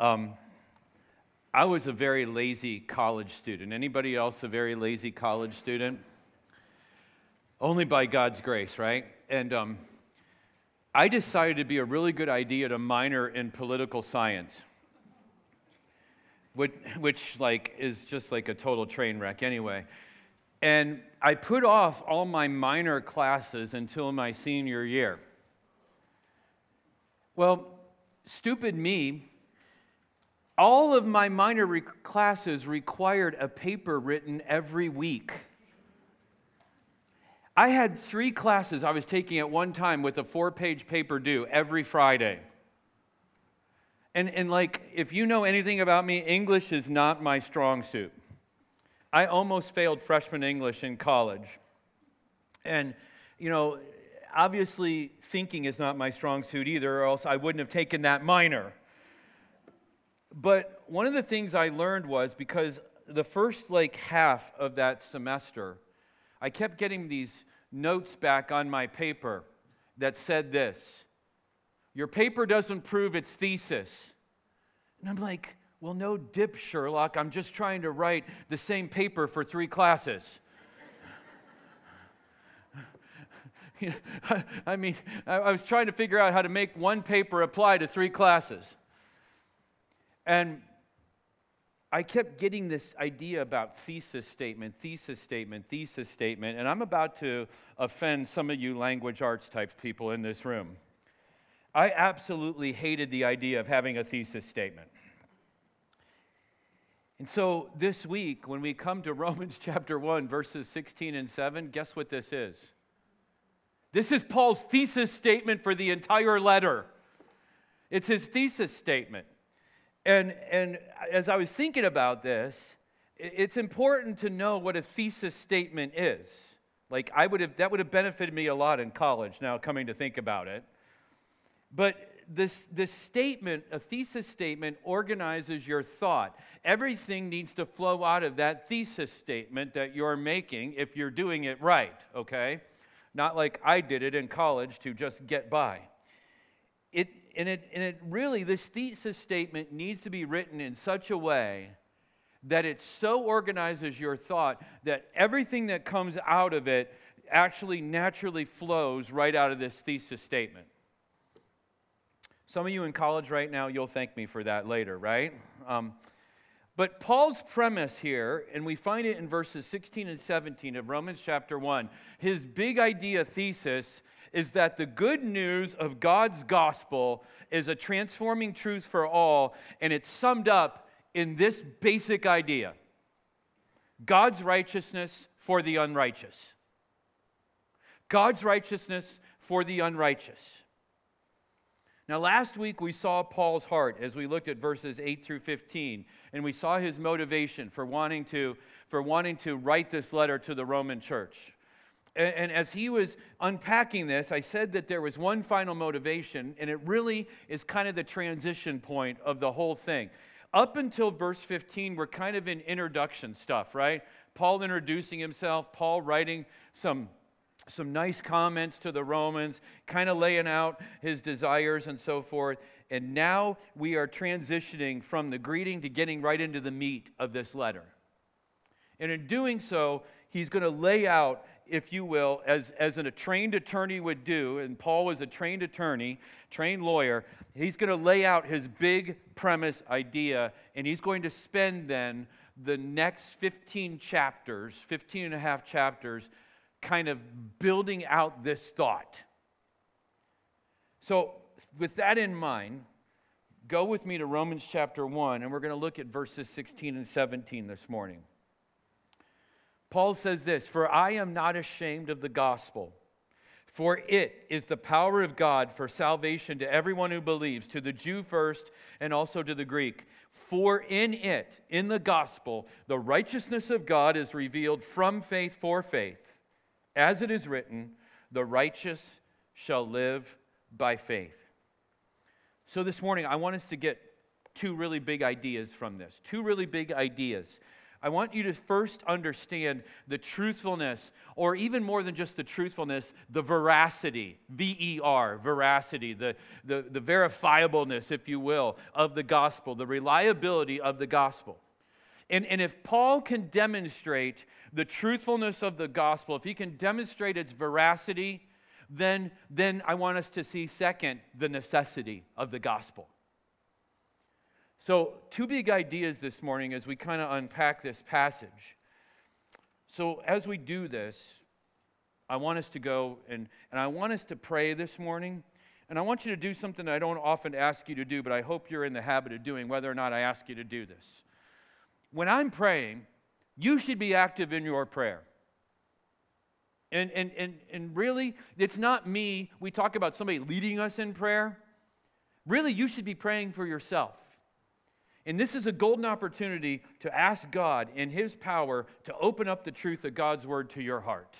Um, I was a very lazy college student. Anybody else a very lazy college student? Only by God's grace, right? And um, I decided it'd be a really good idea to minor in political science, which, which like is just like a total train wreck anyway. And I put off all my minor classes until my senior year. Well, stupid me, all of my minor re- classes required a paper written every week. I had three classes I was taking at one time with a four page paper due every Friday. And, and like, if you know anything about me, English is not my strong suit. I almost failed freshman English in college. And, you know, obviously, thinking is not my strong suit either, or else I wouldn't have taken that minor. But one of the things I learned was because the first like half of that semester, I kept getting these notes back on my paper that said this Your paper doesn't prove its thesis. And I'm like, Well, no dip, Sherlock. I'm just trying to write the same paper for three classes. I mean, I was trying to figure out how to make one paper apply to three classes. And I kept getting this idea about thesis statement, thesis statement, thesis statement, and I'm about to offend some of you language arts type people in this room. I absolutely hated the idea of having a thesis statement. And so this week, when we come to Romans chapter 1, verses 16 and 7, guess what this is? This is Paul's thesis statement for the entire letter. It's his thesis statement. And, and as I was thinking about this, it's important to know what a thesis statement is. Like, I would have, that would have benefited me a lot in college, now coming to think about it. But this, this statement, a thesis statement, organizes your thought. Everything needs to flow out of that thesis statement that you're making if you're doing it right, okay? Not like I did it in college to just get by. It, and, it, and it really, this thesis statement needs to be written in such a way that it so organizes your thought that everything that comes out of it actually naturally flows right out of this thesis statement. Some of you in college right now, you'll thank me for that later, right? Um, but Paul's premise here, and we find it in verses 16 and 17 of Romans chapter 1, his big idea thesis is that the good news of God's gospel is a transforming truth for all, and it's summed up in this basic idea God's righteousness for the unrighteous. God's righteousness for the unrighteous. Now, last week we saw Paul's heart as we looked at verses 8 through 15, and we saw his motivation for wanting to, for wanting to write this letter to the Roman church. And, and as he was unpacking this, I said that there was one final motivation, and it really is kind of the transition point of the whole thing. Up until verse 15, we're kind of in introduction stuff, right? Paul introducing himself, Paul writing some some nice comments to the Romans, kind of laying out his desires and so forth. And now we are transitioning from the greeting to getting right into the meat of this letter. And in doing so, he's going to lay out, if you will, as, as an, a trained attorney would do, and Paul was a trained attorney, trained lawyer, he's going to lay out his big premise idea, and he's going to spend then the next 15 chapters, 15 and a half chapters, kind of building out this thought. So, with that in mind, go with me to Romans chapter 1, and we're going to look at verses 16 and 17 this morning. Paul says this For I am not ashamed of the gospel, for it is the power of God for salvation to everyone who believes, to the Jew first and also to the Greek. For in it, in the gospel, the righteousness of God is revealed from faith for faith. As it is written, the righteous shall live by faith. So this morning, I want us to get two really big ideas from this. Two really big ideas. I want you to first understand the truthfulness, or even more than just the truthfulness, the veracity, V E R, veracity, the, the, the verifiableness, if you will, of the gospel, the reliability of the gospel. And, and if Paul can demonstrate the truthfulness of the gospel, if he can demonstrate its veracity, then, then I want us to see, second, the necessity of the gospel. So, two big ideas this morning as we kind of unpack this passage. So, as we do this, I want us to go and, and I want us to pray this morning. And I want you to do something I don't often ask you to do, but I hope you're in the habit of doing, whether or not I ask you to do this. When I'm praying, you should be active in your prayer. And, and, and, and really, it's not me. We talk about somebody leading us in prayer. Really, you should be praying for yourself. And this is a golden opportunity to ask God in His power to open up the truth of God's Word to your heart.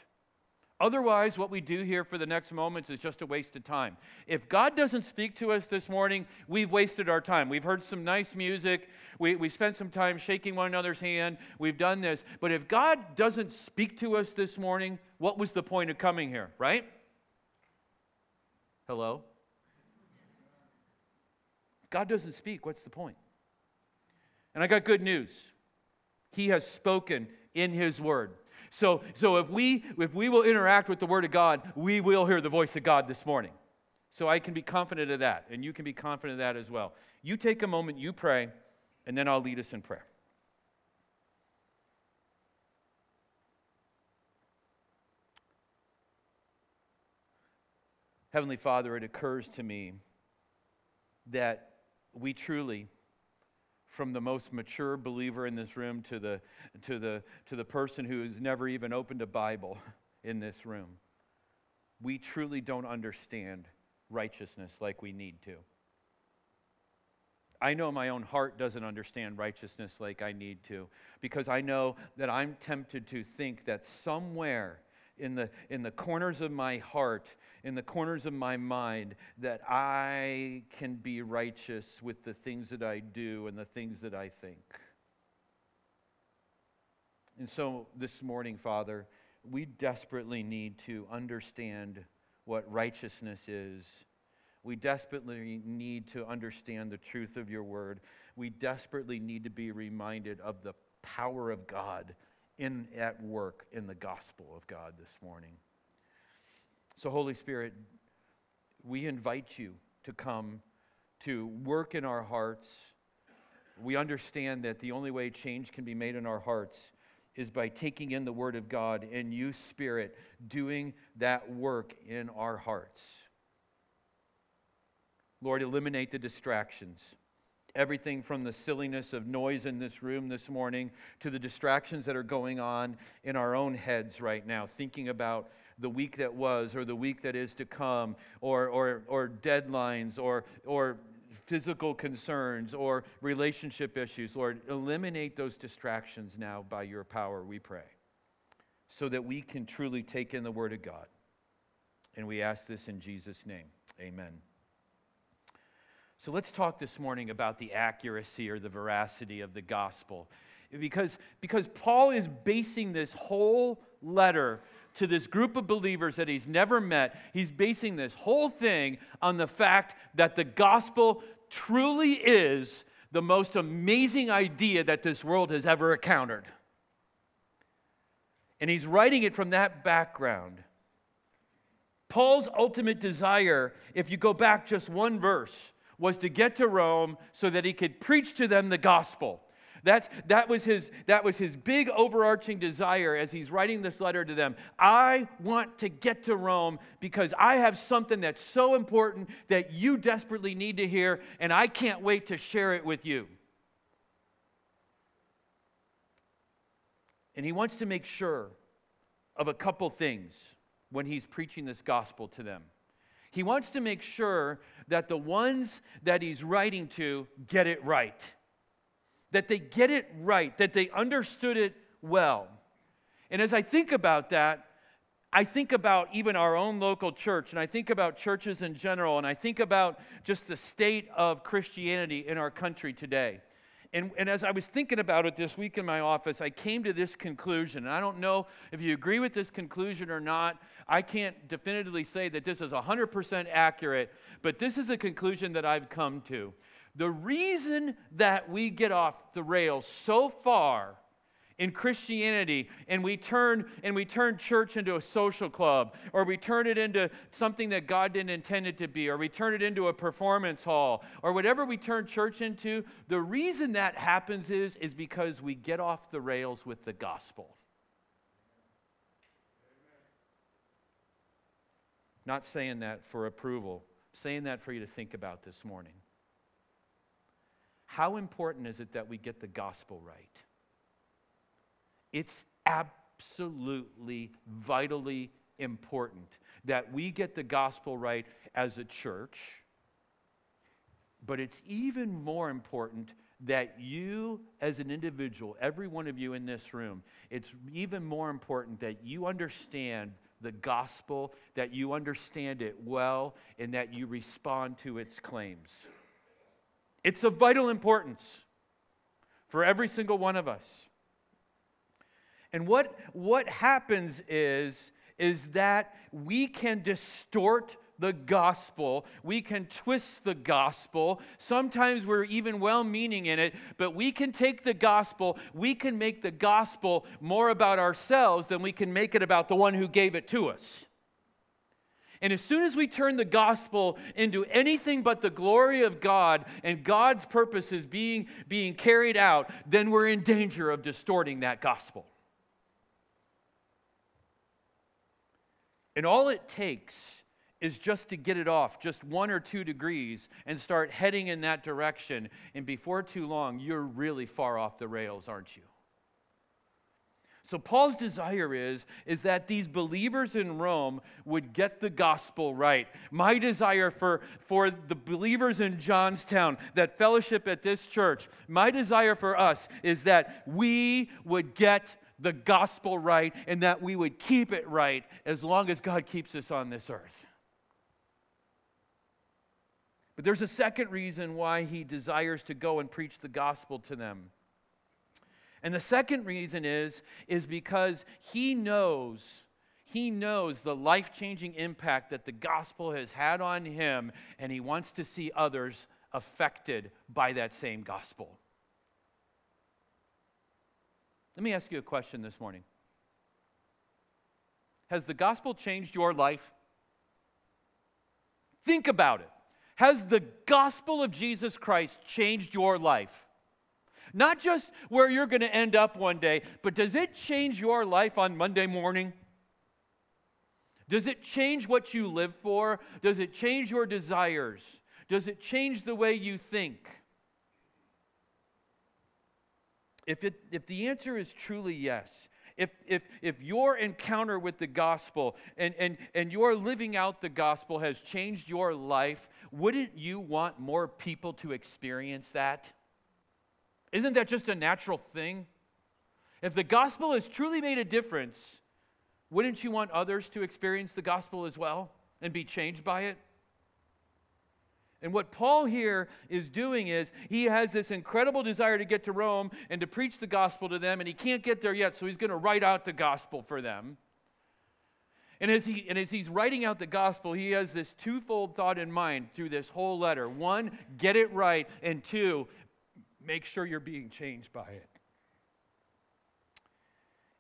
Otherwise, what we do here for the next moments is just a waste of time. If God doesn't speak to us this morning, we've wasted our time. We've heard some nice music. We, we spent some time shaking one another's hand. We've done this. But if God doesn't speak to us this morning, what was the point of coming here, right? Hello? God doesn't speak, what's the point? And I got good news. He has spoken in his word. So, so if, we, if we will interact with the word of God, we will hear the voice of God this morning. So I can be confident of that, and you can be confident of that as well. You take a moment, you pray, and then I'll lead us in prayer. Heavenly Father, it occurs to me that we truly from the most mature believer in this room to the, to the, to the person who has never even opened a Bible in this room. We truly don't understand righteousness like we need to. I know my own heart doesn't understand righteousness like I need to because I know that I'm tempted to think that somewhere in the, in the corners of my heart in the corners of my mind that I can be righteous with the things that I do and the things that I think. And so this morning, Father, we desperately need to understand what righteousness is. We desperately need to understand the truth of your word. We desperately need to be reminded of the power of God in at work in the gospel of God this morning. So, Holy Spirit, we invite you to come to work in our hearts. We understand that the only way change can be made in our hearts is by taking in the Word of God and you, Spirit, doing that work in our hearts. Lord, eliminate the distractions. Everything from the silliness of noise in this room this morning to the distractions that are going on in our own heads right now, thinking about the week that was or the week that is to come or, or, or deadlines or, or physical concerns or relationship issues. Lord, eliminate those distractions now by your power, we pray, so that we can truly take in the Word of God. And we ask this in Jesus' name. Amen. So let's talk this morning about the accuracy or the veracity of the gospel. Because, because Paul is basing this whole letter to this group of believers that he's never met. He's basing this whole thing on the fact that the gospel truly is the most amazing idea that this world has ever encountered. And he's writing it from that background. Paul's ultimate desire, if you go back just one verse, was to get to Rome so that he could preach to them the gospel. That's, that, was his, that was his big overarching desire as he's writing this letter to them. I want to get to Rome because I have something that's so important that you desperately need to hear, and I can't wait to share it with you. And he wants to make sure of a couple things when he's preaching this gospel to them. He wants to make sure that the ones that he's writing to get it right that they get it right, that they understood it well. And as I think about that, I think about even our own local church, and I think about churches in general, and I think about just the state of Christianity in our country today. And, and as I was thinking about it this week in my office, I came to this conclusion. And I don't know if you agree with this conclusion or not. I can't definitively say that this is 100% accurate, but this is a conclusion that I've come to. The reason that we get off the rails so far in Christianity and we turn and we turn church into a social club or we turn it into something that God didn't intend it to be or we turn it into a performance hall or whatever we turn church into the reason that happens is is because we get off the rails with the gospel. Not saying that for approval saying that for you to think about this morning. How important is it that we get the gospel right it's absolutely, vitally important that we get the gospel right as a church. But it's even more important that you, as an individual, every one of you in this room, it's even more important that you understand the gospel, that you understand it well, and that you respond to its claims. It's of vital importance for every single one of us. And what, what happens is, is that we can distort the gospel. We can twist the gospel. Sometimes we're even well meaning in it, but we can take the gospel, we can make the gospel more about ourselves than we can make it about the one who gave it to us. And as soon as we turn the gospel into anything but the glory of God and God's purposes being, being carried out, then we're in danger of distorting that gospel. And all it takes is just to get it off just one or two degrees and start heading in that direction. And before too long, you're really far off the rails, aren't you? So Paul's desire is is that these believers in Rome would get the gospel right. My desire for for the believers in Johnstown that fellowship at this church, my desire for us is that we would get the gospel right and that we would keep it right as long as God keeps us on this earth. But there's a second reason why he desires to go and preach the gospel to them. And the second reason is is because he knows he knows the life-changing impact that the gospel has had on him and he wants to see others affected by that same gospel. Let me ask you a question this morning Has the gospel changed your life? Think about it. Has the gospel of Jesus Christ changed your life? Not just where you're going to end up one day, but does it change your life on Monday morning? Does it change what you live for? Does it change your desires? Does it change the way you think? If, it, if the answer is truly yes, if, if, if your encounter with the gospel and, and, and your living out the gospel has changed your life, wouldn't you want more people to experience that? Isn't that just a natural thing? If the gospel has truly made a difference, wouldn't you want others to experience the gospel as well and be changed by it? And what Paul here is doing is he has this incredible desire to get to Rome and to preach the gospel to them, and he can't get there yet, so he's going to write out the gospel for them. And as, he, and as he's writing out the gospel, he has this twofold thought in mind through this whole letter. One, get it right, and two, make sure you're being changed by it.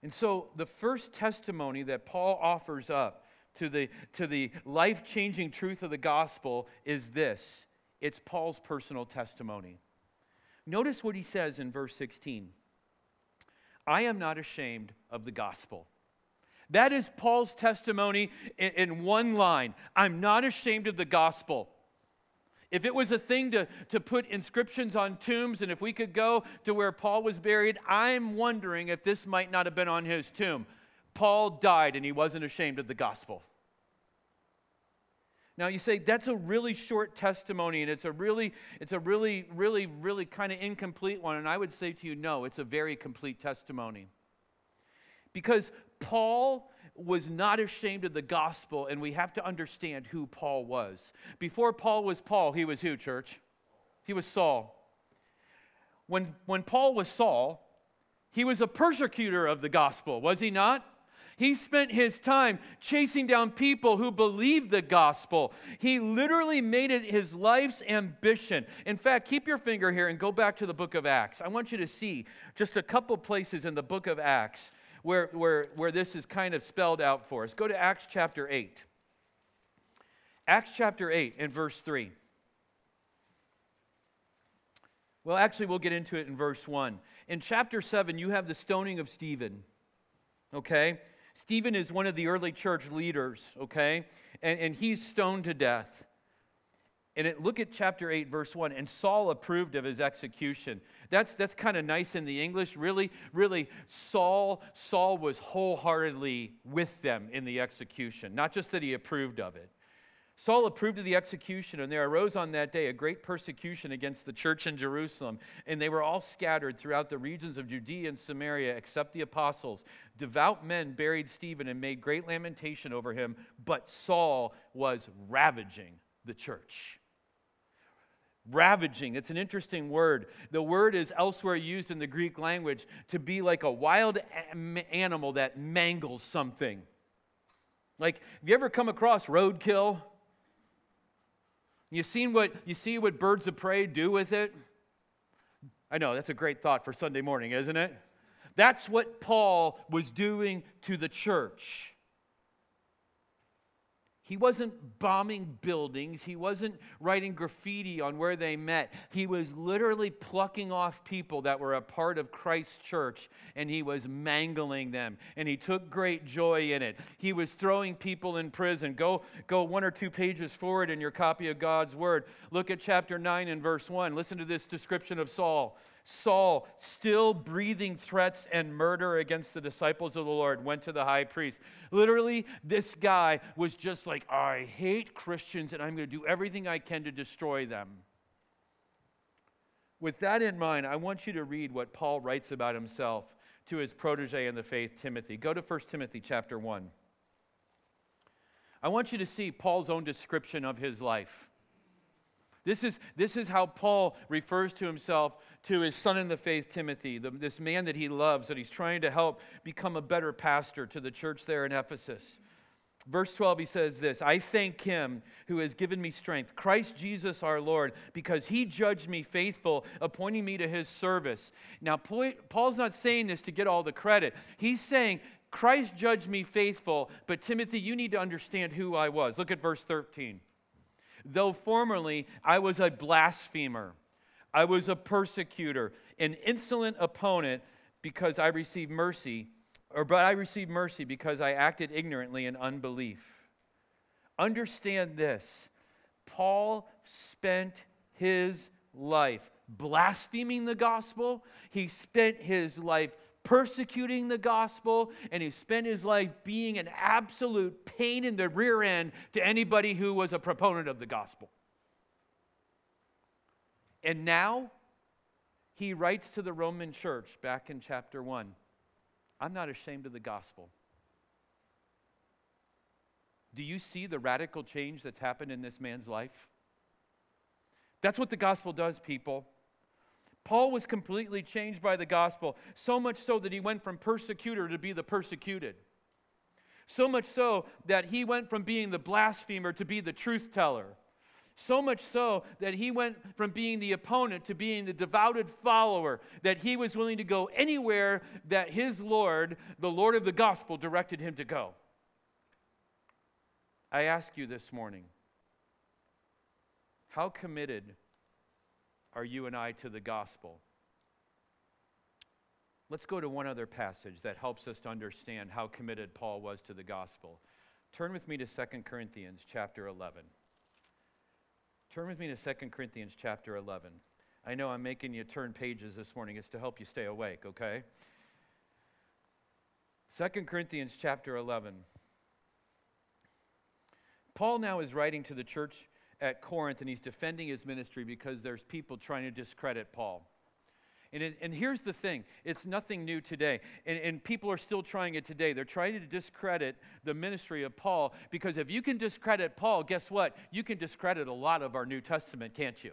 And so the first testimony that Paul offers up to the, to the life changing truth of the gospel is this it's Paul's personal testimony. Notice what he says in verse 16 I am not ashamed of the gospel. That is Paul's testimony in, in one line I'm not ashamed of the gospel. If it was a thing to, to put inscriptions on tombs, and if we could go to where Paul was buried, I'm wondering if this might not have been on his tomb. Paul died and he wasn't ashamed of the gospel. Now you say that's a really short testimony and it's a really it's a really really really kind of incomplete one and I would say to you no, it's a very complete testimony. Because Paul was not ashamed of the gospel and we have to understand who Paul was. Before Paul was Paul, he was who, church? He was Saul. when, when Paul was Saul, he was a persecutor of the gospel, was he not? He spent his time chasing down people who believed the gospel. He literally made it his life's ambition. In fact, keep your finger here and go back to the book of Acts. I want you to see just a couple places in the book of Acts where, where, where this is kind of spelled out for us. Go to Acts chapter 8. Acts chapter 8 and verse 3. Well, actually, we'll get into it in verse 1. In chapter 7, you have the stoning of Stephen. Okay? Stephen is one of the early church leaders, okay? And, and he's stoned to death. And it, look at chapter 8, verse 1. And Saul approved of his execution. That's, that's kind of nice in the English. Really, really, Saul, Saul was wholeheartedly with them in the execution. Not just that he approved of it. Saul approved of the execution, and there arose on that day a great persecution against the church in Jerusalem. And they were all scattered throughout the regions of Judea and Samaria, except the apostles. Devout men buried Stephen and made great lamentation over him, but Saul was ravaging the church. Ravaging, it's an interesting word. The word is elsewhere used in the Greek language to be like a wild animal that mangles something. Like, have you ever come across roadkill? You seen what you see what birds of prey do with it? I know that's a great thought for Sunday morning, isn't it? That's what Paul was doing to the church. He wasn't bombing buildings. He wasn't writing graffiti on where they met. He was literally plucking off people that were a part of Christ's church and he was mangling them. And he took great joy in it. He was throwing people in prison. Go, go one or two pages forward in your copy of God's Word. Look at chapter 9 and verse 1. Listen to this description of Saul. Saul, still breathing threats and murder against the disciples of the Lord, went to the high priest. Literally, this guy was just like, I hate Christians and I'm going to do everything I can to destroy them. With that in mind, I want you to read what Paul writes about himself to his protege in the faith, Timothy. Go to 1 Timothy chapter 1. I want you to see Paul's own description of his life. This is, this is how Paul refers to himself to his son in the faith, Timothy, the, this man that he loves, that he's trying to help become a better pastor to the church there in Ephesus. Verse 12, he says this I thank him who has given me strength, Christ Jesus our Lord, because he judged me faithful, appointing me to his service. Now, Paul's not saying this to get all the credit. He's saying, Christ judged me faithful, but Timothy, you need to understand who I was. Look at verse 13. Though formerly I was a blasphemer, I was a persecutor, an insolent opponent because I received mercy, or but I received mercy because I acted ignorantly in unbelief. Understand this. Paul spent his life blaspheming the gospel, he spent his life persecuting the gospel, and he spent his life being an absolute pain in the rear end to anybody who was a proponent of the gospel. And now he writes to the Roman church back in chapter 1 I'm not ashamed of the gospel. Do you see the radical change that's happened in this man's life? That's what the gospel does, people. Paul was completely changed by the gospel, so much so that he went from persecutor to be the persecuted. So much so that he went from being the blasphemer to be the truth teller. So much so that he went from being the opponent to being the devoted follower, that he was willing to go anywhere that his Lord, the Lord of the gospel, directed him to go. I ask you this morning how committed are you and I to the gospel? Let's go to one other passage that helps us to understand how committed Paul was to the gospel. Turn with me to 2 Corinthians chapter 11. Turn with me to 2 Corinthians chapter 11. I know I'm making you turn pages this morning. It's to help you stay awake, okay? 2 Corinthians chapter 11. Paul now is writing to the church at Corinth and he's defending his ministry because there's people trying to discredit Paul. And, it, and here's the thing it's nothing new today. And, and people are still trying it today. They're trying to discredit the ministry of Paul because if you can discredit Paul, guess what? You can discredit a lot of our New Testament, can't you?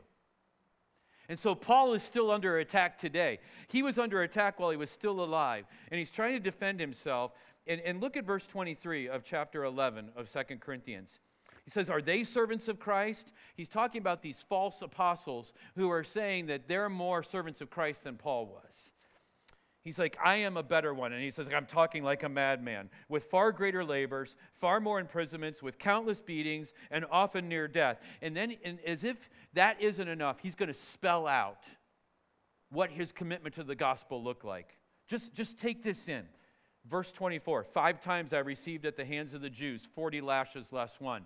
And so Paul is still under attack today. He was under attack while he was still alive, and he's trying to defend himself. And, and look at verse 23 of chapter 11 of Second Corinthians. He says, Are they servants of Christ? He's talking about these false apostles who are saying that they're more servants of Christ than Paul was. He's like, I am a better one. And he says, I'm talking like a madman, with far greater labors, far more imprisonments, with countless beatings, and often near death. And then, and as if that isn't enough, he's going to spell out what his commitment to the gospel looked like. Just, just take this in. Verse 24 Five times I received at the hands of the Jews 40 lashes less one.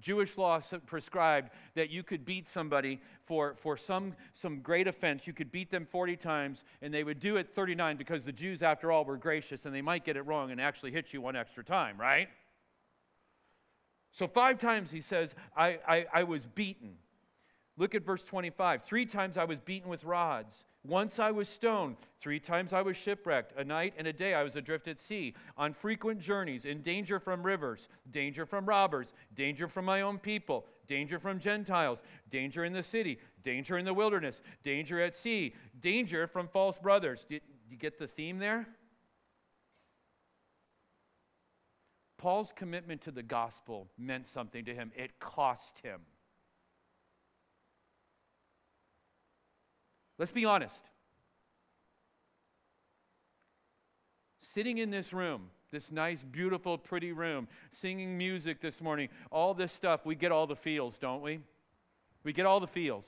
Jewish law prescribed that you could beat somebody for, for some, some great offense. You could beat them 40 times, and they would do it 39 because the Jews, after all, were gracious and they might get it wrong and actually hit you one extra time, right? So, five times he says, I, I, I was beaten. Look at verse 25. Three times I was beaten with rods. Once I was stoned. Three times I was shipwrecked. A night and a day I was adrift at sea, on frequent journeys, in danger from rivers, danger from robbers, danger from my own people, danger from Gentiles, danger in the city, danger in the wilderness, danger at sea, danger from false brothers. Did you get the theme there? Paul's commitment to the gospel meant something to him, it cost him. Let's be honest. Sitting in this room, this nice, beautiful, pretty room, singing music this morning, all this stuff, we get all the feels, don't we? We get all the feels.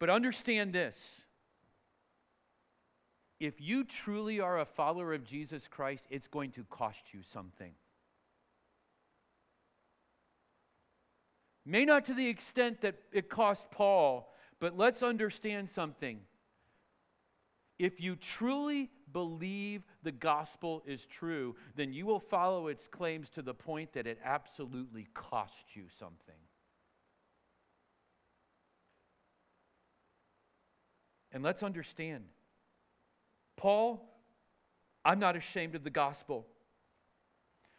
But understand this if you truly are a follower of Jesus Christ, it's going to cost you something. May not to the extent that it cost Paul but let's understand something. If you truly believe the gospel is true, then you will follow its claims to the point that it absolutely costs you something. And let's understand Paul, I'm not ashamed of the gospel.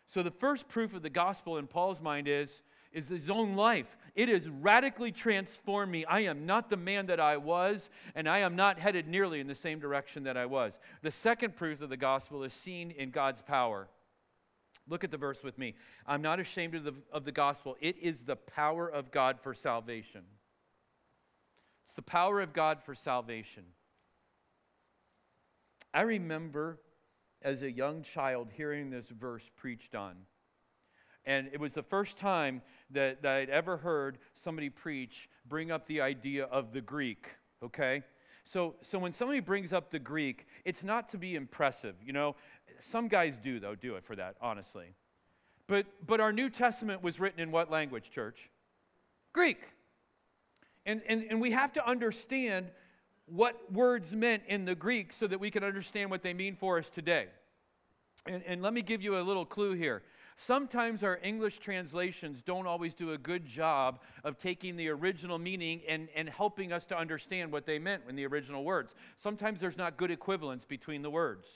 So, the first proof of the gospel in Paul's mind is is his own life. It has radically transformed me. I am not the man that I was, and I am not headed nearly in the same direction that I was. The second proof of the gospel is seen in God's power. Look at the verse with me. I'm not ashamed of the, of the gospel. It is the power of God for salvation. It's the power of God for salvation. I remember as a young child hearing this verse preached on. And it was the first time that, that I'd ever heard somebody preach bring up the idea of the Greek, okay? So, so when somebody brings up the Greek, it's not to be impressive. You know, some guys do, though, do it for that, honestly. But, but our New Testament was written in what language, church? Greek. And, and, and we have to understand what words meant in the Greek so that we can understand what they mean for us today. And, and let me give you a little clue here. Sometimes our English translations don't always do a good job of taking the original meaning and, and helping us to understand what they meant in the original words. Sometimes there's not good equivalence between the words.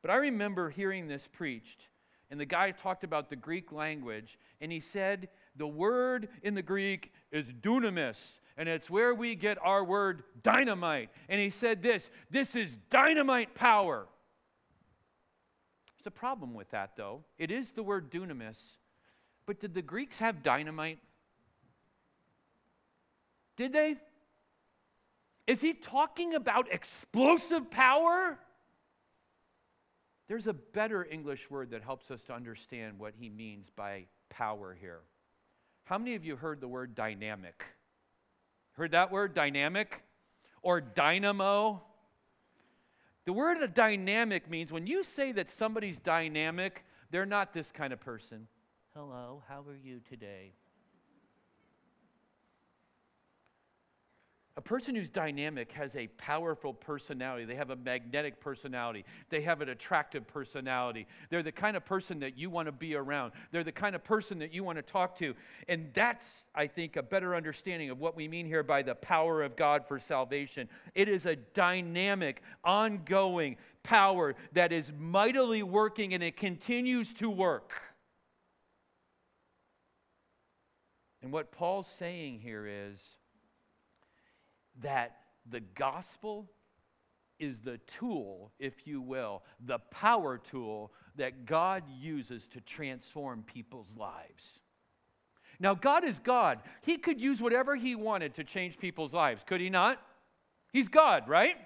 But I remember hearing this preached, and the guy talked about the Greek language, and he said the word in the Greek is dunamis, and it's where we get our word dynamite. And he said this this is dynamite power a problem with that, though. It is the word dunamis. But did the Greeks have dynamite? Did they? Is he talking about explosive power? There's a better English word that helps us to understand what he means by power here. How many of you heard the word dynamic? Heard that word, dynamic? Or dynamo? The word dynamic means when you say that somebody's dynamic, they're not this kind of person. Hello, how are you today? A person who's dynamic has a powerful personality. They have a magnetic personality. They have an attractive personality. They're the kind of person that you want to be around. They're the kind of person that you want to talk to. And that's, I think, a better understanding of what we mean here by the power of God for salvation. It is a dynamic, ongoing power that is mightily working and it continues to work. And what Paul's saying here is that the gospel is the tool, if you will, the power tool that God uses to transform people's lives. Now, God is God. He could use whatever He wanted to change people's lives, could He not? He's God, right?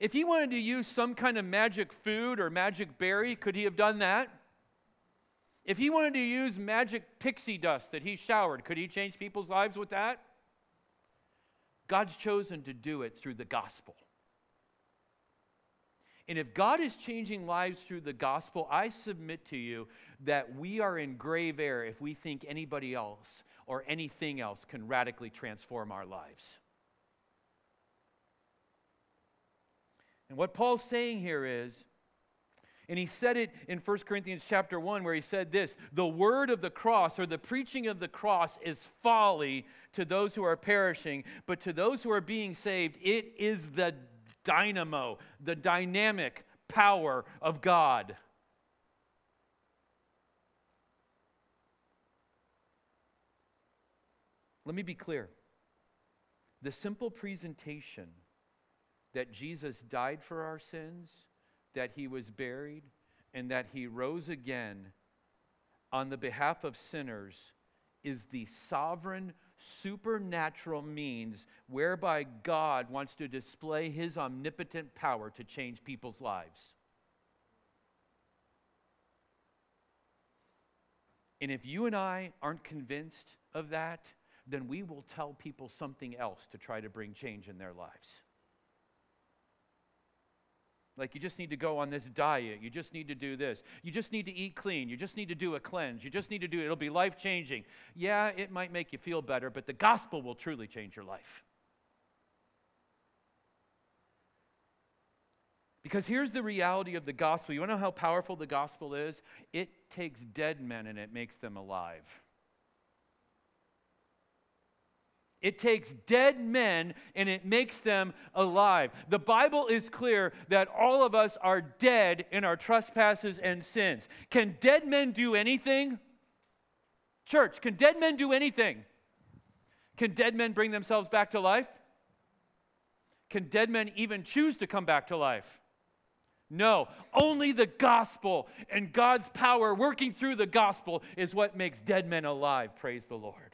If He wanted to use some kind of magic food or magic berry, could He have done that? If He wanted to use magic pixie dust that He showered, could He change people's lives with that? God's chosen to do it through the gospel. And if God is changing lives through the gospel, I submit to you that we are in grave error if we think anybody else or anything else can radically transform our lives. And what Paul's saying here is, and he said it in 1 Corinthians chapter 1 where he said this, the word of the cross or the preaching of the cross is folly to those who are perishing, but to those who are being saved, it is the dynamo, the dynamic power of God. Let me be clear. The simple presentation that Jesus died for our sins, that he was buried, and that he rose again on the behalf of sinners is the sovereign supernatural means whereby God wants to display his omnipotent power to change people's lives. And if you and I aren't convinced of that, then we will tell people something else to try to bring change in their lives. Like, you just need to go on this diet. You just need to do this. You just need to eat clean. You just need to do a cleanse. You just need to do it. It'll be life changing. Yeah, it might make you feel better, but the gospel will truly change your life. Because here's the reality of the gospel. You want to know how powerful the gospel is? It takes dead men and it makes them alive. It takes dead men and it makes them alive. The Bible is clear that all of us are dead in our trespasses and sins. Can dead men do anything? Church, can dead men do anything? Can dead men bring themselves back to life? Can dead men even choose to come back to life? No, only the gospel and God's power working through the gospel is what makes dead men alive. Praise the Lord.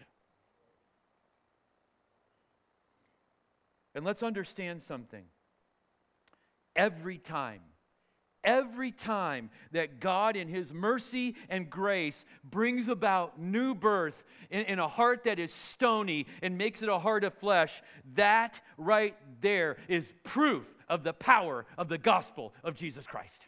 And let's understand something. Every time, every time that God, in His mercy and grace, brings about new birth in, in, a heart that is stony and makes it a heart of flesh, that right there is proof of the power of the gospel of Jesus Christ.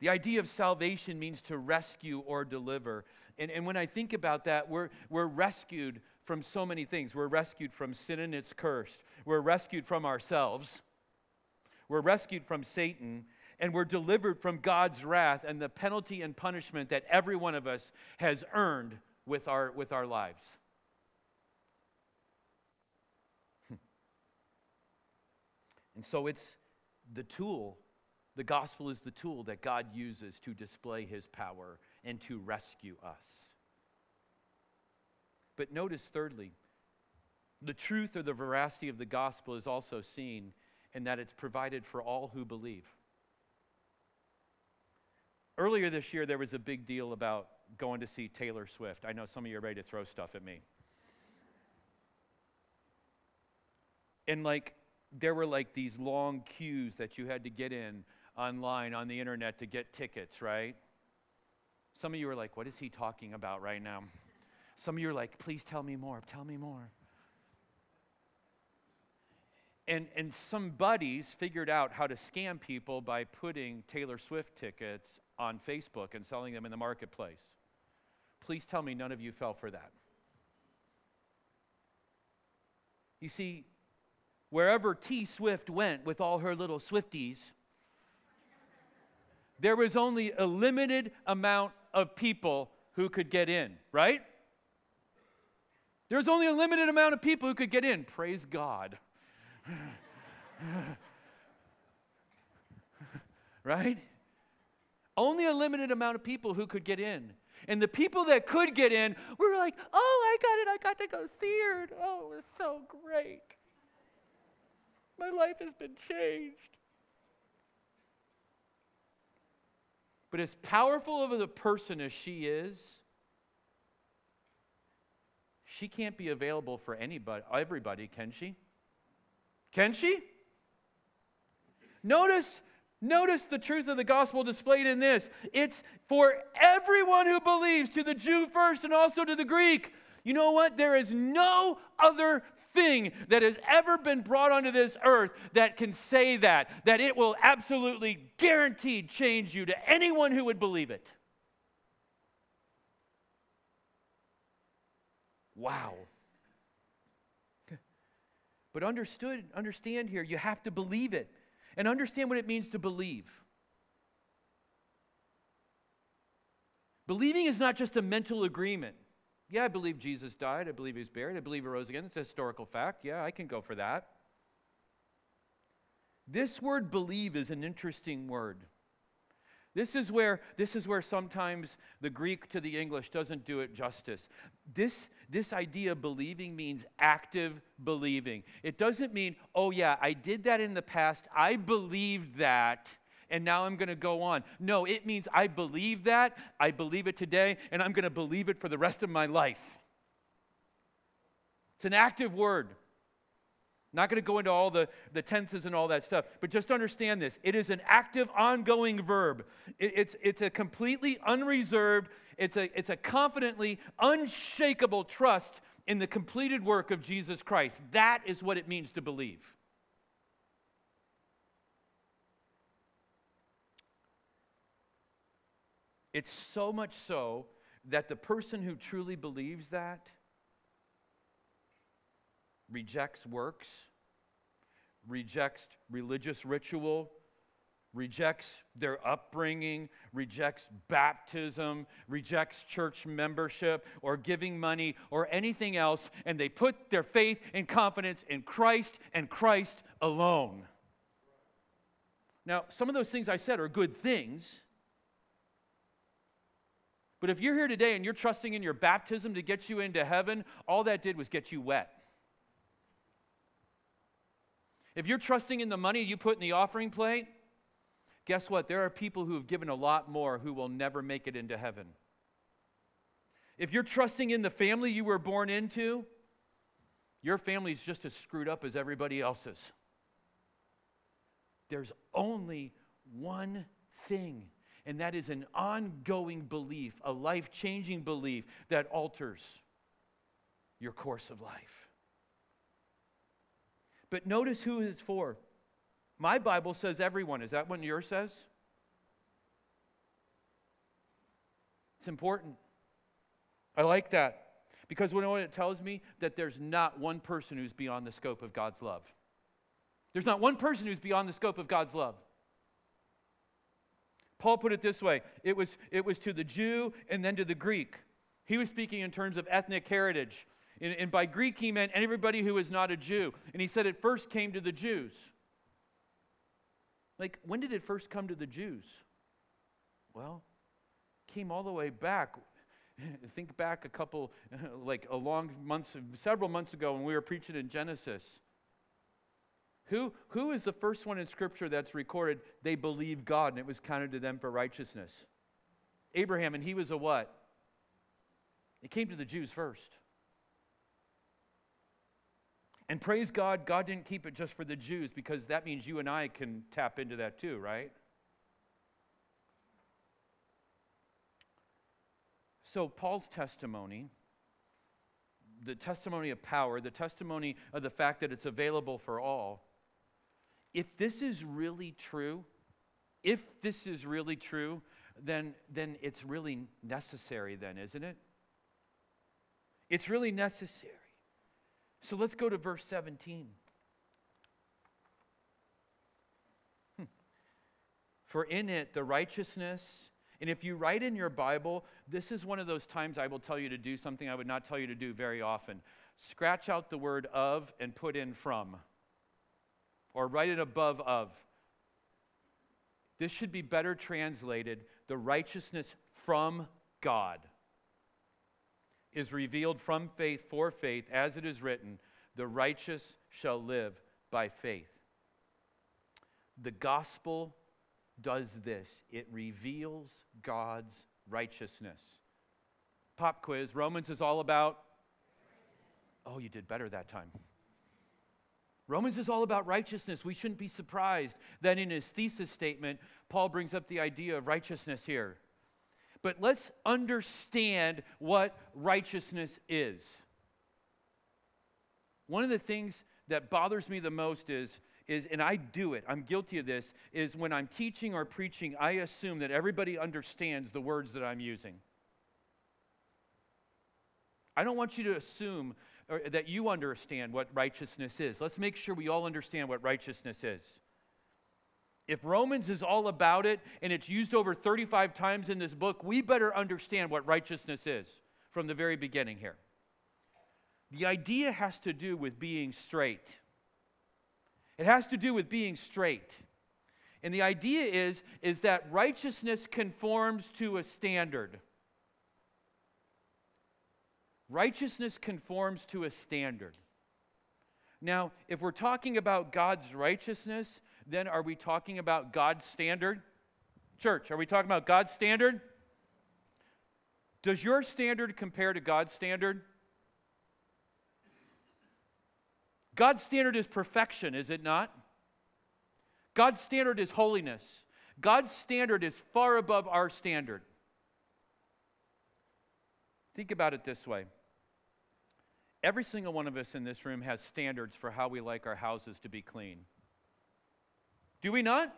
The idea of salvation means to rescue or deliver. And, and when I think about that, we're, we're rescued from so many things. We're rescued from sin and its curse. We're rescued from ourselves. We're rescued from Satan. And we're delivered from God's wrath and the penalty and punishment that every one of us has earned with our, with our lives. Hmm. and so it's the tool, the gospel is the tool that God uses to display his power and to rescue us. But notice, thirdly, the truth or the veracity of the gospel is also seen in that it's provided for all who believe. Earlier this year, there was a big deal about going to see Taylor Swift. I know some of you are ready to throw stuff at me. And like, there were like these long queues that you had to get in online on the internet to get tickets, right? Some of you are like, what is he talking about right now? Some of you are like, please tell me more, tell me more. And, and some buddies figured out how to scam people by putting Taylor Swift tickets on Facebook and selling them in the marketplace. Please tell me none of you fell for that. You see, wherever T Swift went with all her little Swifties, there was only a limited amount of people who could get in, right? There was only a limited amount of people who could get in. Praise God. right? Only a limited amount of people who could get in. And the people that could get in were like, oh, I got it. I got to go see her. Oh, it was so great. My life has been changed. But as powerful of a person as she is, she can't be available for anybody, everybody, can she? Can she? Notice, notice the truth of the gospel displayed in this. It's for everyone who believes, to the Jew first and also to the Greek. You know what? There is no other thing that has ever been brought onto this earth that can say that, that it will absolutely guaranteed change you to anyone who would believe it. Wow. But understood, understand here, you have to believe it and understand what it means to believe. Believing is not just a mental agreement. Yeah, I believe Jesus died. I believe he was buried. I believe he rose again. It's a historical fact. Yeah, I can go for that. This word believe is an interesting word. This is where this is where sometimes the Greek to the English doesn't do it justice. This this idea of believing means active believing. It doesn't mean, "Oh yeah, I did that in the past. I believed that." And now I'm going to go on. No, it means I believe that, I believe it today, and I'm going to believe it for the rest of my life. It's an active word. Not going to go into all the, the tenses and all that stuff, but just understand this. It is an active, ongoing verb. It, it's, it's a completely unreserved, it's a, it's a confidently unshakable trust in the completed work of Jesus Christ. That is what it means to believe. It's so much so that the person who truly believes that rejects works, rejects religious ritual, rejects their upbringing, rejects baptism, rejects church membership or giving money or anything else, and they put their faith and confidence in Christ and Christ alone. Now, some of those things I said are good things. But if you're here today and you're trusting in your baptism to get you into heaven, all that did was get you wet. If you're trusting in the money you put in the offering plate, guess what? There are people who have given a lot more who will never make it into heaven. If you're trusting in the family you were born into, your family's just as screwed up as everybody else's. There's only one thing, and that is an ongoing belief, a life changing belief that alters your course of life. But notice who it's for. My Bible says everyone. Is that what yours says? It's important. I like that. Because you know what it tells me? That there's not one person who's beyond the scope of God's love. There's not one person who's beyond the scope of God's love. Paul put it this way it was, it was to the Jew and then to the Greek. He was speaking in terms of ethnic heritage. And, and by Greek, he meant everybody who is not a Jew. And he said it first came to the Jews. Like, when did it first come to the Jews? Well, came all the way back. Think back a couple, like a long months, several months ago when we were preaching in Genesis. Who, who is the first one in Scripture that's recorded? They believed God and it was counted to them for righteousness. Abraham, and he was a what? It came to the Jews first. And praise God, God didn't keep it just for the Jews because that means you and I can tap into that too, right? So, Paul's testimony, the testimony of power, the testimony of the fact that it's available for all, if this is really true, if this is really true, then, then it's really necessary, then, isn't it? It's really necessary. So let's go to verse 17. Hmm. For in it the righteousness, and if you write in your Bible, this is one of those times I will tell you to do something I would not tell you to do very often. Scratch out the word of and put in from, or write it above of. This should be better translated the righteousness from God is revealed from faith for faith, as it is written, the righteous shall live by faith. The gospel does this it reveals God's righteousness. Pop quiz Romans is all about. Oh, you did better that time. Romans is all about righteousness. We shouldn't be surprised that in his thesis statement, Paul brings up the idea of righteousness here. But let's understand what righteousness is. One of the things that bothers me the most is, is, and I do it, I'm guilty of this, is when I'm teaching or preaching, I assume that everybody understands the words that I'm using. I don't want you to assume that you understand what righteousness is. Let's make sure we all understand what righteousness is. If Romans is all about it and it's used over 35 times in this book, we better understand what righteousness is from the very beginning here. The idea has to do with being straight. It has to do with being straight. And the idea is, is that righteousness conforms to a standard. Righteousness conforms to a standard. Now, if we're talking about God's righteousness, then are we talking about God's standard? Church, are we talking about God's standard? Does your standard compare to God's standard? God's standard is perfection, is it not? God's standard is holiness. God's standard is far above our standard. Think about it this way every single one of us in this room has standards for how we like our houses to be clean. Do we not?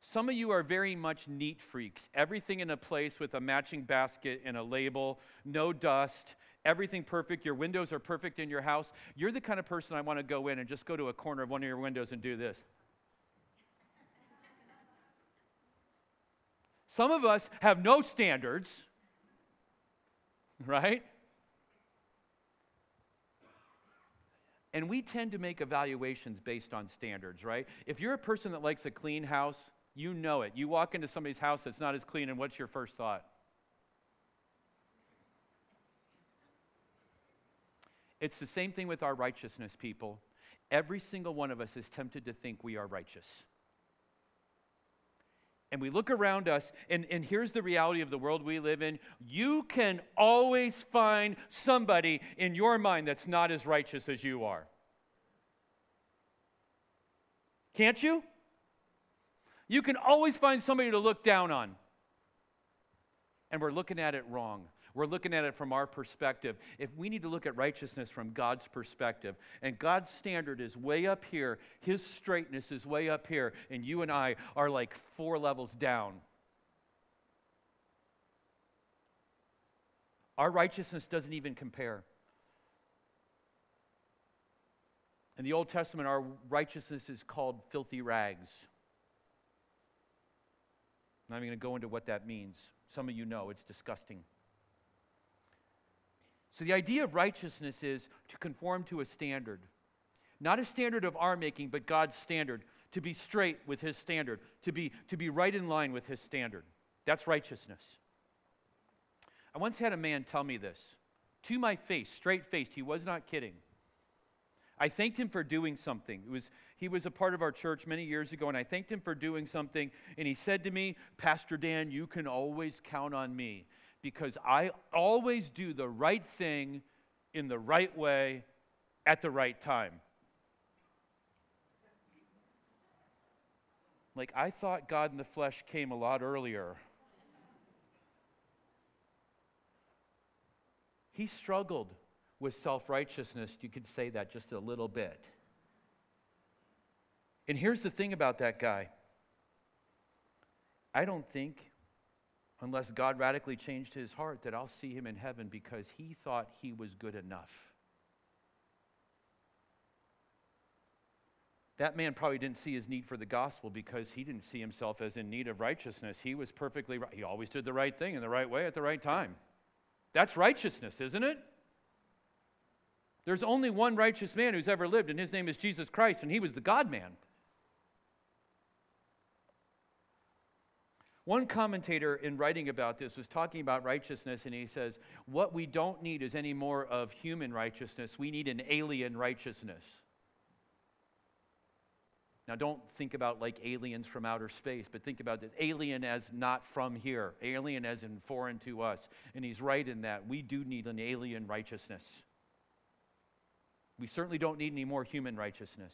Some of you are very much neat freaks. Everything in a place with a matching basket and a label, no dust, everything perfect. Your windows are perfect in your house. You're the kind of person I want to go in and just go to a corner of one of your windows and do this. Some of us have no standards, right? And we tend to make evaluations based on standards, right? If you're a person that likes a clean house, you know it. You walk into somebody's house that's not as clean, and what's your first thought? It's the same thing with our righteousness, people. Every single one of us is tempted to think we are righteous. And we look around us, and, and here's the reality of the world we live in. You can always find somebody in your mind that's not as righteous as you are. Can't you? You can always find somebody to look down on. And we're looking at it wrong. We're looking at it from our perspective. If we need to look at righteousness from God's perspective, and God's standard is way up here, His straightness is way up here, and you and I are like four levels down. Our righteousness doesn't even compare. In the Old Testament, our righteousness is called filthy rags. I'm not even going to go into what that means. Some of you know it's disgusting. So, the idea of righteousness is to conform to a standard. Not a standard of our making, but God's standard. To be straight with His standard. To be, to be right in line with His standard. That's righteousness. I once had a man tell me this to my face, straight faced. He was not kidding. I thanked him for doing something. It was, he was a part of our church many years ago, and I thanked him for doing something. And he said to me, Pastor Dan, you can always count on me because I always do the right thing in the right way at the right time. Like, I thought God in the flesh came a lot earlier. He struggled with self righteousness. You could say that just a little bit. And here's the thing about that guy I don't think unless God radically changed his heart, that I'll see him in heaven because he thought he was good enough. That man probably didn't see his need for the gospel because he didn't see himself as in need of righteousness. He was perfectly right. He always did the right thing in the right way at the right time. That's righteousness, isn't it? There's only one righteous man who's ever lived, and his name is Jesus Christ, and he was the God man. One commentator in writing about this was talking about righteousness, and he says, What we don't need is any more of human righteousness. We need an alien righteousness. Now, don't think about like aliens from outer space, but think about this alien as not from here, alien as in foreign to us. And he's right in that. We do need an alien righteousness. We certainly don't need any more human righteousness.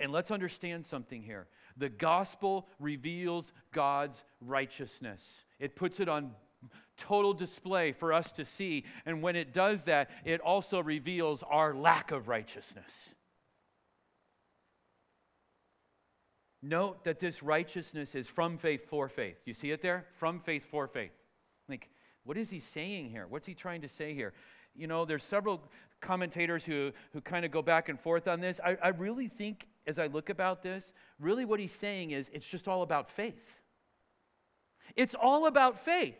And let's understand something here. The gospel reveals God's righteousness, it puts it on total display for us to see. And when it does that, it also reveals our lack of righteousness. Note that this righteousness is from faith for faith. You see it there? From faith for faith. Like, what is he saying here? What's he trying to say here? You know, there's several commentators who, who kind of go back and forth on this. I, I really think, as I look about this, really what he's saying is it's just all about faith. It's all about faith.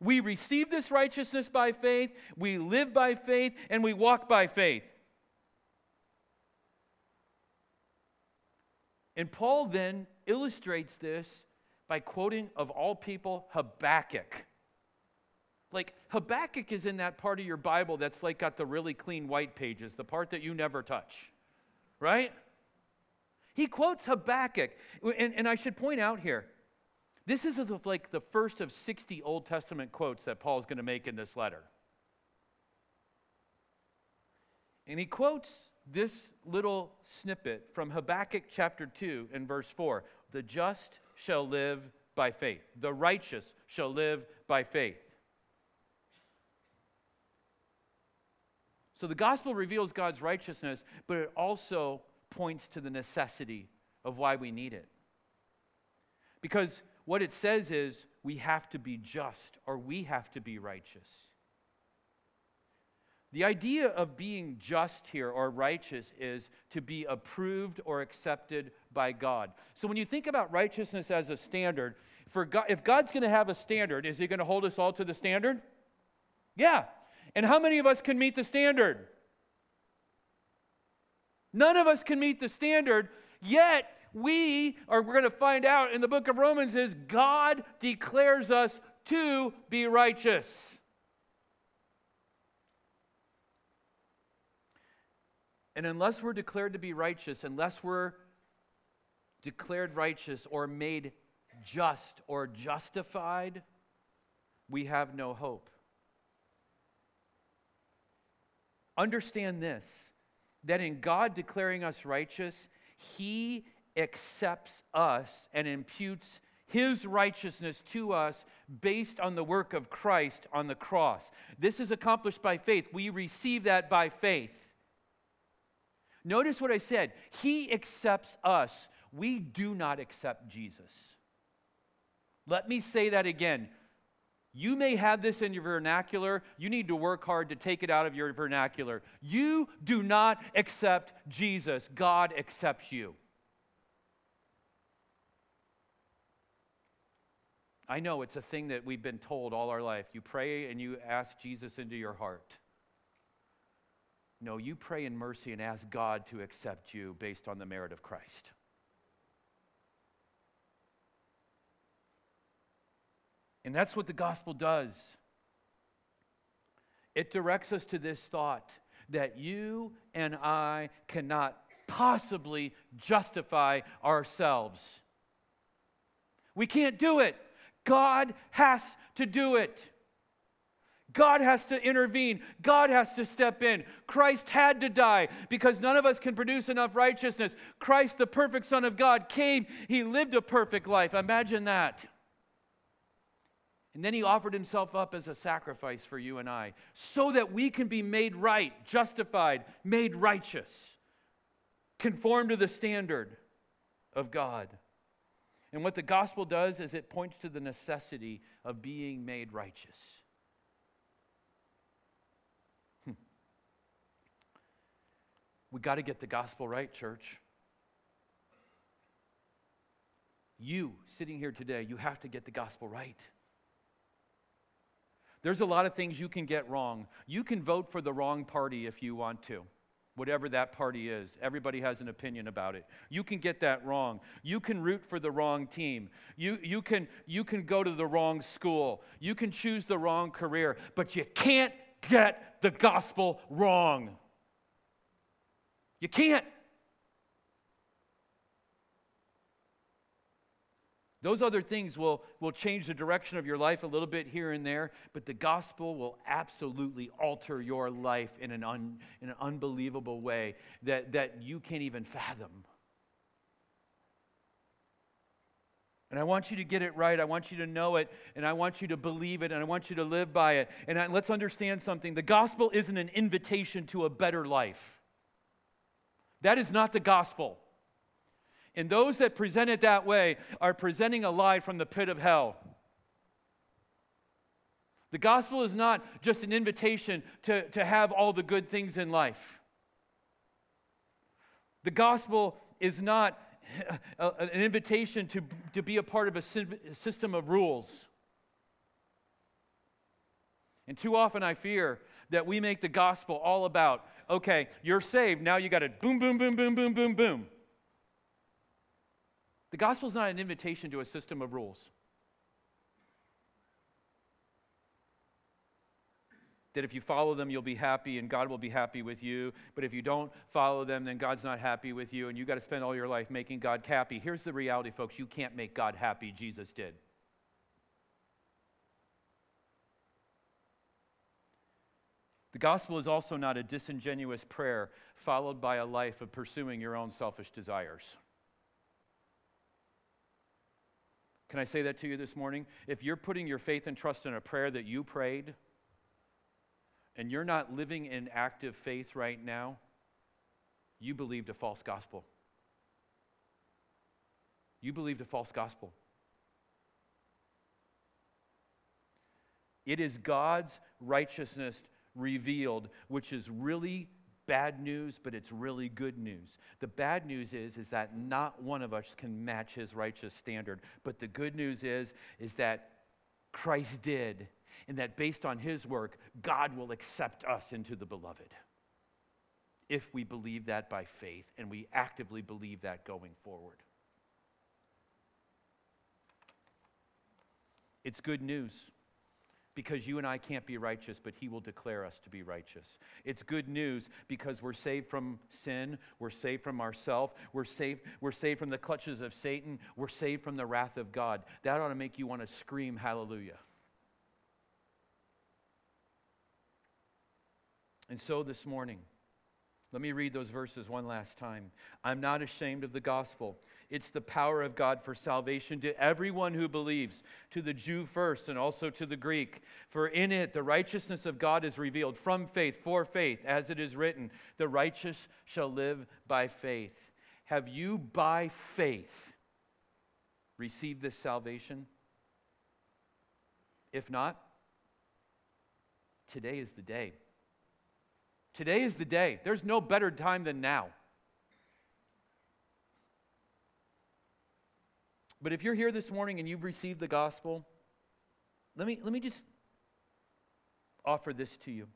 We receive this righteousness by faith, we live by faith, and we walk by faith. And Paul then illustrates this by quoting, of all people, Habakkuk. Like, Habakkuk is in that part of your Bible that's like got the really clean white pages, the part that you never touch, right? He quotes Habakkuk. And, and I should point out here, this is like the first of 60 Old Testament quotes that Paul's going to make in this letter. And he quotes this little snippet from Habakkuk chapter 2 and verse 4 The just shall live by faith, the righteous shall live by faith. So the gospel reveals God's righteousness, but it also points to the necessity of why we need it. Because what it says is we have to be just or we have to be righteous. The idea of being just here or righteous is to be approved or accepted by God. So when you think about righteousness as a standard, God, if God's going to have a standard, is he going to hold us all to the standard? Yeah. And how many of us can meet the standard? None of us can meet the standard, yet we are we're going to find out in the book of Romans is God declares us to be righteous. And unless we're declared to be righteous, unless we're declared righteous or made just or justified, we have no hope. Understand this that in God declaring us righteous, He accepts us and imputes His righteousness to us based on the work of Christ on the cross. This is accomplished by faith. We receive that by faith. Notice what I said. He accepts us. We do not accept Jesus. Let me say that again. You may have this in your vernacular. You need to work hard to take it out of your vernacular. You do not accept Jesus, God accepts you. I know it's a thing that we've been told all our life. You pray and you ask Jesus into your heart. No, you pray in mercy and ask God to accept you based on the merit of Christ. And that's what the gospel does. It directs us to this thought that you and I cannot possibly justify ourselves. We can't do it. God has to do it. God has to intervene. God has to step in. Christ had to die because none of us can produce enough righteousness. Christ, the perfect Son of God, came. He lived a perfect life. Imagine that. And then he offered himself up as a sacrifice for you and I so that we can be made right, justified, made righteous, conform to the standard of God. And what the gospel does is it points to the necessity of being made righteous. Hmm. We got to get the gospel right, church. You sitting here today, you have to get the gospel right. There's a lot of things you can get wrong. You can vote for the wrong party if you want to. whatever that party is. Everybody has an opinion about it. You can get that wrong. You can root for the wrong team. You, you, can, you can go to the wrong school. You can choose the wrong career, but you can't get the gospel wrong. You can't. Those other things will, will change the direction of your life a little bit here and there, but the gospel will absolutely alter your life in an, un, in an unbelievable way that, that you can't even fathom. And I want you to get it right. I want you to know it, and I want you to believe it, and I want you to live by it. And I, let's understand something the gospel isn't an invitation to a better life. That is not the gospel. And those that present it that way are presenting a lie from the pit of hell. The gospel is not just an invitation to, to have all the good things in life. The gospel is not an invitation to, to be a part of a system of rules. And too often I fear that we make the gospel all about okay, you're saved, now you got to boom, boom, boom, boom, boom, boom, boom. The gospel is not an invitation to a system of rules. That if you follow them, you'll be happy and God will be happy with you. But if you don't follow them, then God's not happy with you and you've got to spend all your life making God happy. Here's the reality, folks you can't make God happy. Jesus did. The gospel is also not a disingenuous prayer followed by a life of pursuing your own selfish desires. Can I say that to you this morning? If you're putting your faith and trust in a prayer that you prayed, and you're not living in active faith right now, you believed a false gospel. You believed a false gospel. It is God's righteousness revealed, which is really bad news, but it's really good news. The bad news is, is that not one of us can match his righteous standard. But the good news is, is that Christ did, and that based on his work, God will accept us into the beloved. If we believe that by faith, and we actively believe that going forward. It's good news because you and I can't be righteous, but He will declare us to be righteous. It's good news because we're saved from sin, we're saved from ourself, we're saved, we're saved from the clutches of Satan, we're saved from the wrath of God. That ought to make you want to scream hallelujah. And so this morning, let me read those verses one last time. I'm not ashamed of the gospel. It's the power of God for salvation to everyone who believes, to the Jew first and also to the Greek. For in it the righteousness of God is revealed from faith for faith, as it is written, the righteous shall live by faith. Have you by faith received this salvation? If not, today is the day. Today is the day. There's no better time than now. But if you're here this morning and you've received the gospel, let me, let me just offer this to you.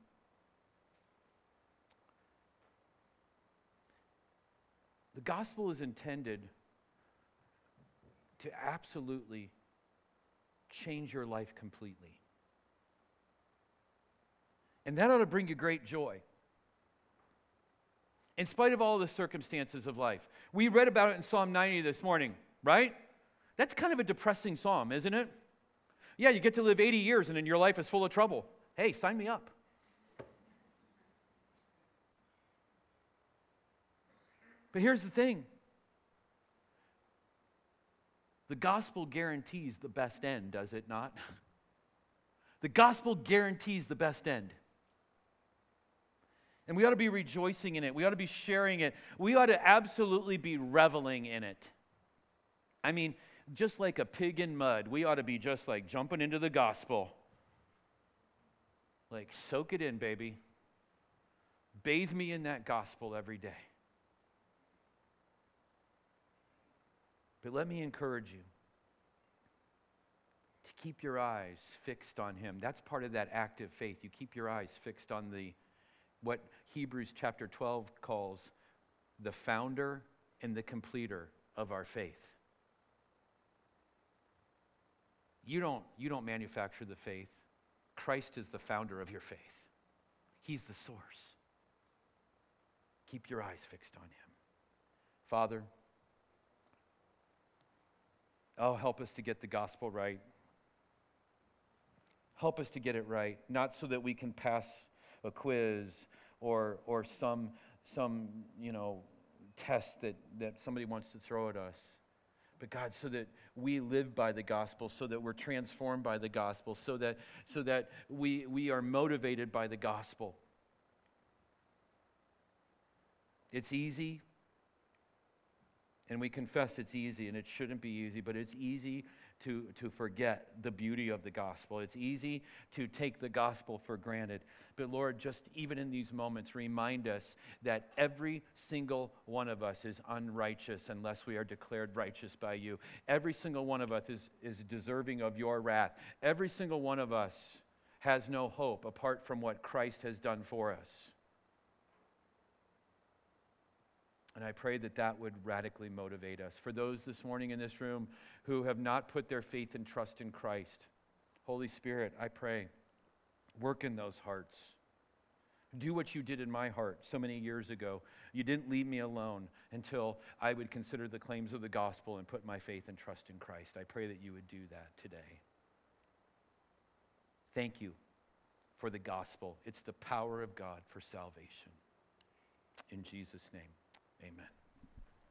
The gospel is intended to absolutely change your life completely. And that ought to bring you great joy. In spite of all the circumstances of life. We read about it in Psalm 90 this morning, right? That's kind of a depressing psalm, isn't it? Yeah, you get to live 80 years and then your life is full of trouble. Hey, sign me up. But here's the thing the gospel guarantees the best end, does it not? The gospel guarantees the best end. And we ought to be rejoicing in it. We ought to be sharing it. We ought to absolutely be reveling in it. I mean, just like a pig in mud, we ought to be just like jumping into the gospel. Like, soak it in, baby. Bathe me in that gospel every day. But let me encourage you to keep your eyes fixed on Him. That's part of that active faith. You keep your eyes fixed on the what Hebrews chapter 12 calls the founder and the completer of our faith. You don't, you don't manufacture the faith. Christ is the founder of your faith. He's the source. Keep your eyes fixed on him. Father, oh, help us to get the gospel right. Help us to get it right, not so that we can pass a quiz or, or some, some, you know, test that, that somebody wants to throw at us. But God, so that we live by the gospel, so that we're transformed by the gospel, so that, so that we, we are motivated by the gospel. It's easy, and we confess it's easy, and it shouldn't be easy, but it's easy to, to forget the beauty of the gospel. It's easy to take the gospel for granted. But Lord, just even in these moments, remind us that every single one of us is unrighteous unless we are declared righteous by you. Every single one of us is, is deserving of your wrath. Every single one of us has no hope apart from what Christ has done for us. And I pray that that would radically motivate us. For those this morning in this room who have not put their faith and trust in Christ, Holy Spirit, I pray, work in those hearts. Do what you did in my heart so many years ago. You didn't leave me alone until I would consider the claims of the gospel and put my faith and trust in Christ. I pray that you would do that today. Thank you for the gospel. It's the power of God for salvation. In Jesus' name. Amen.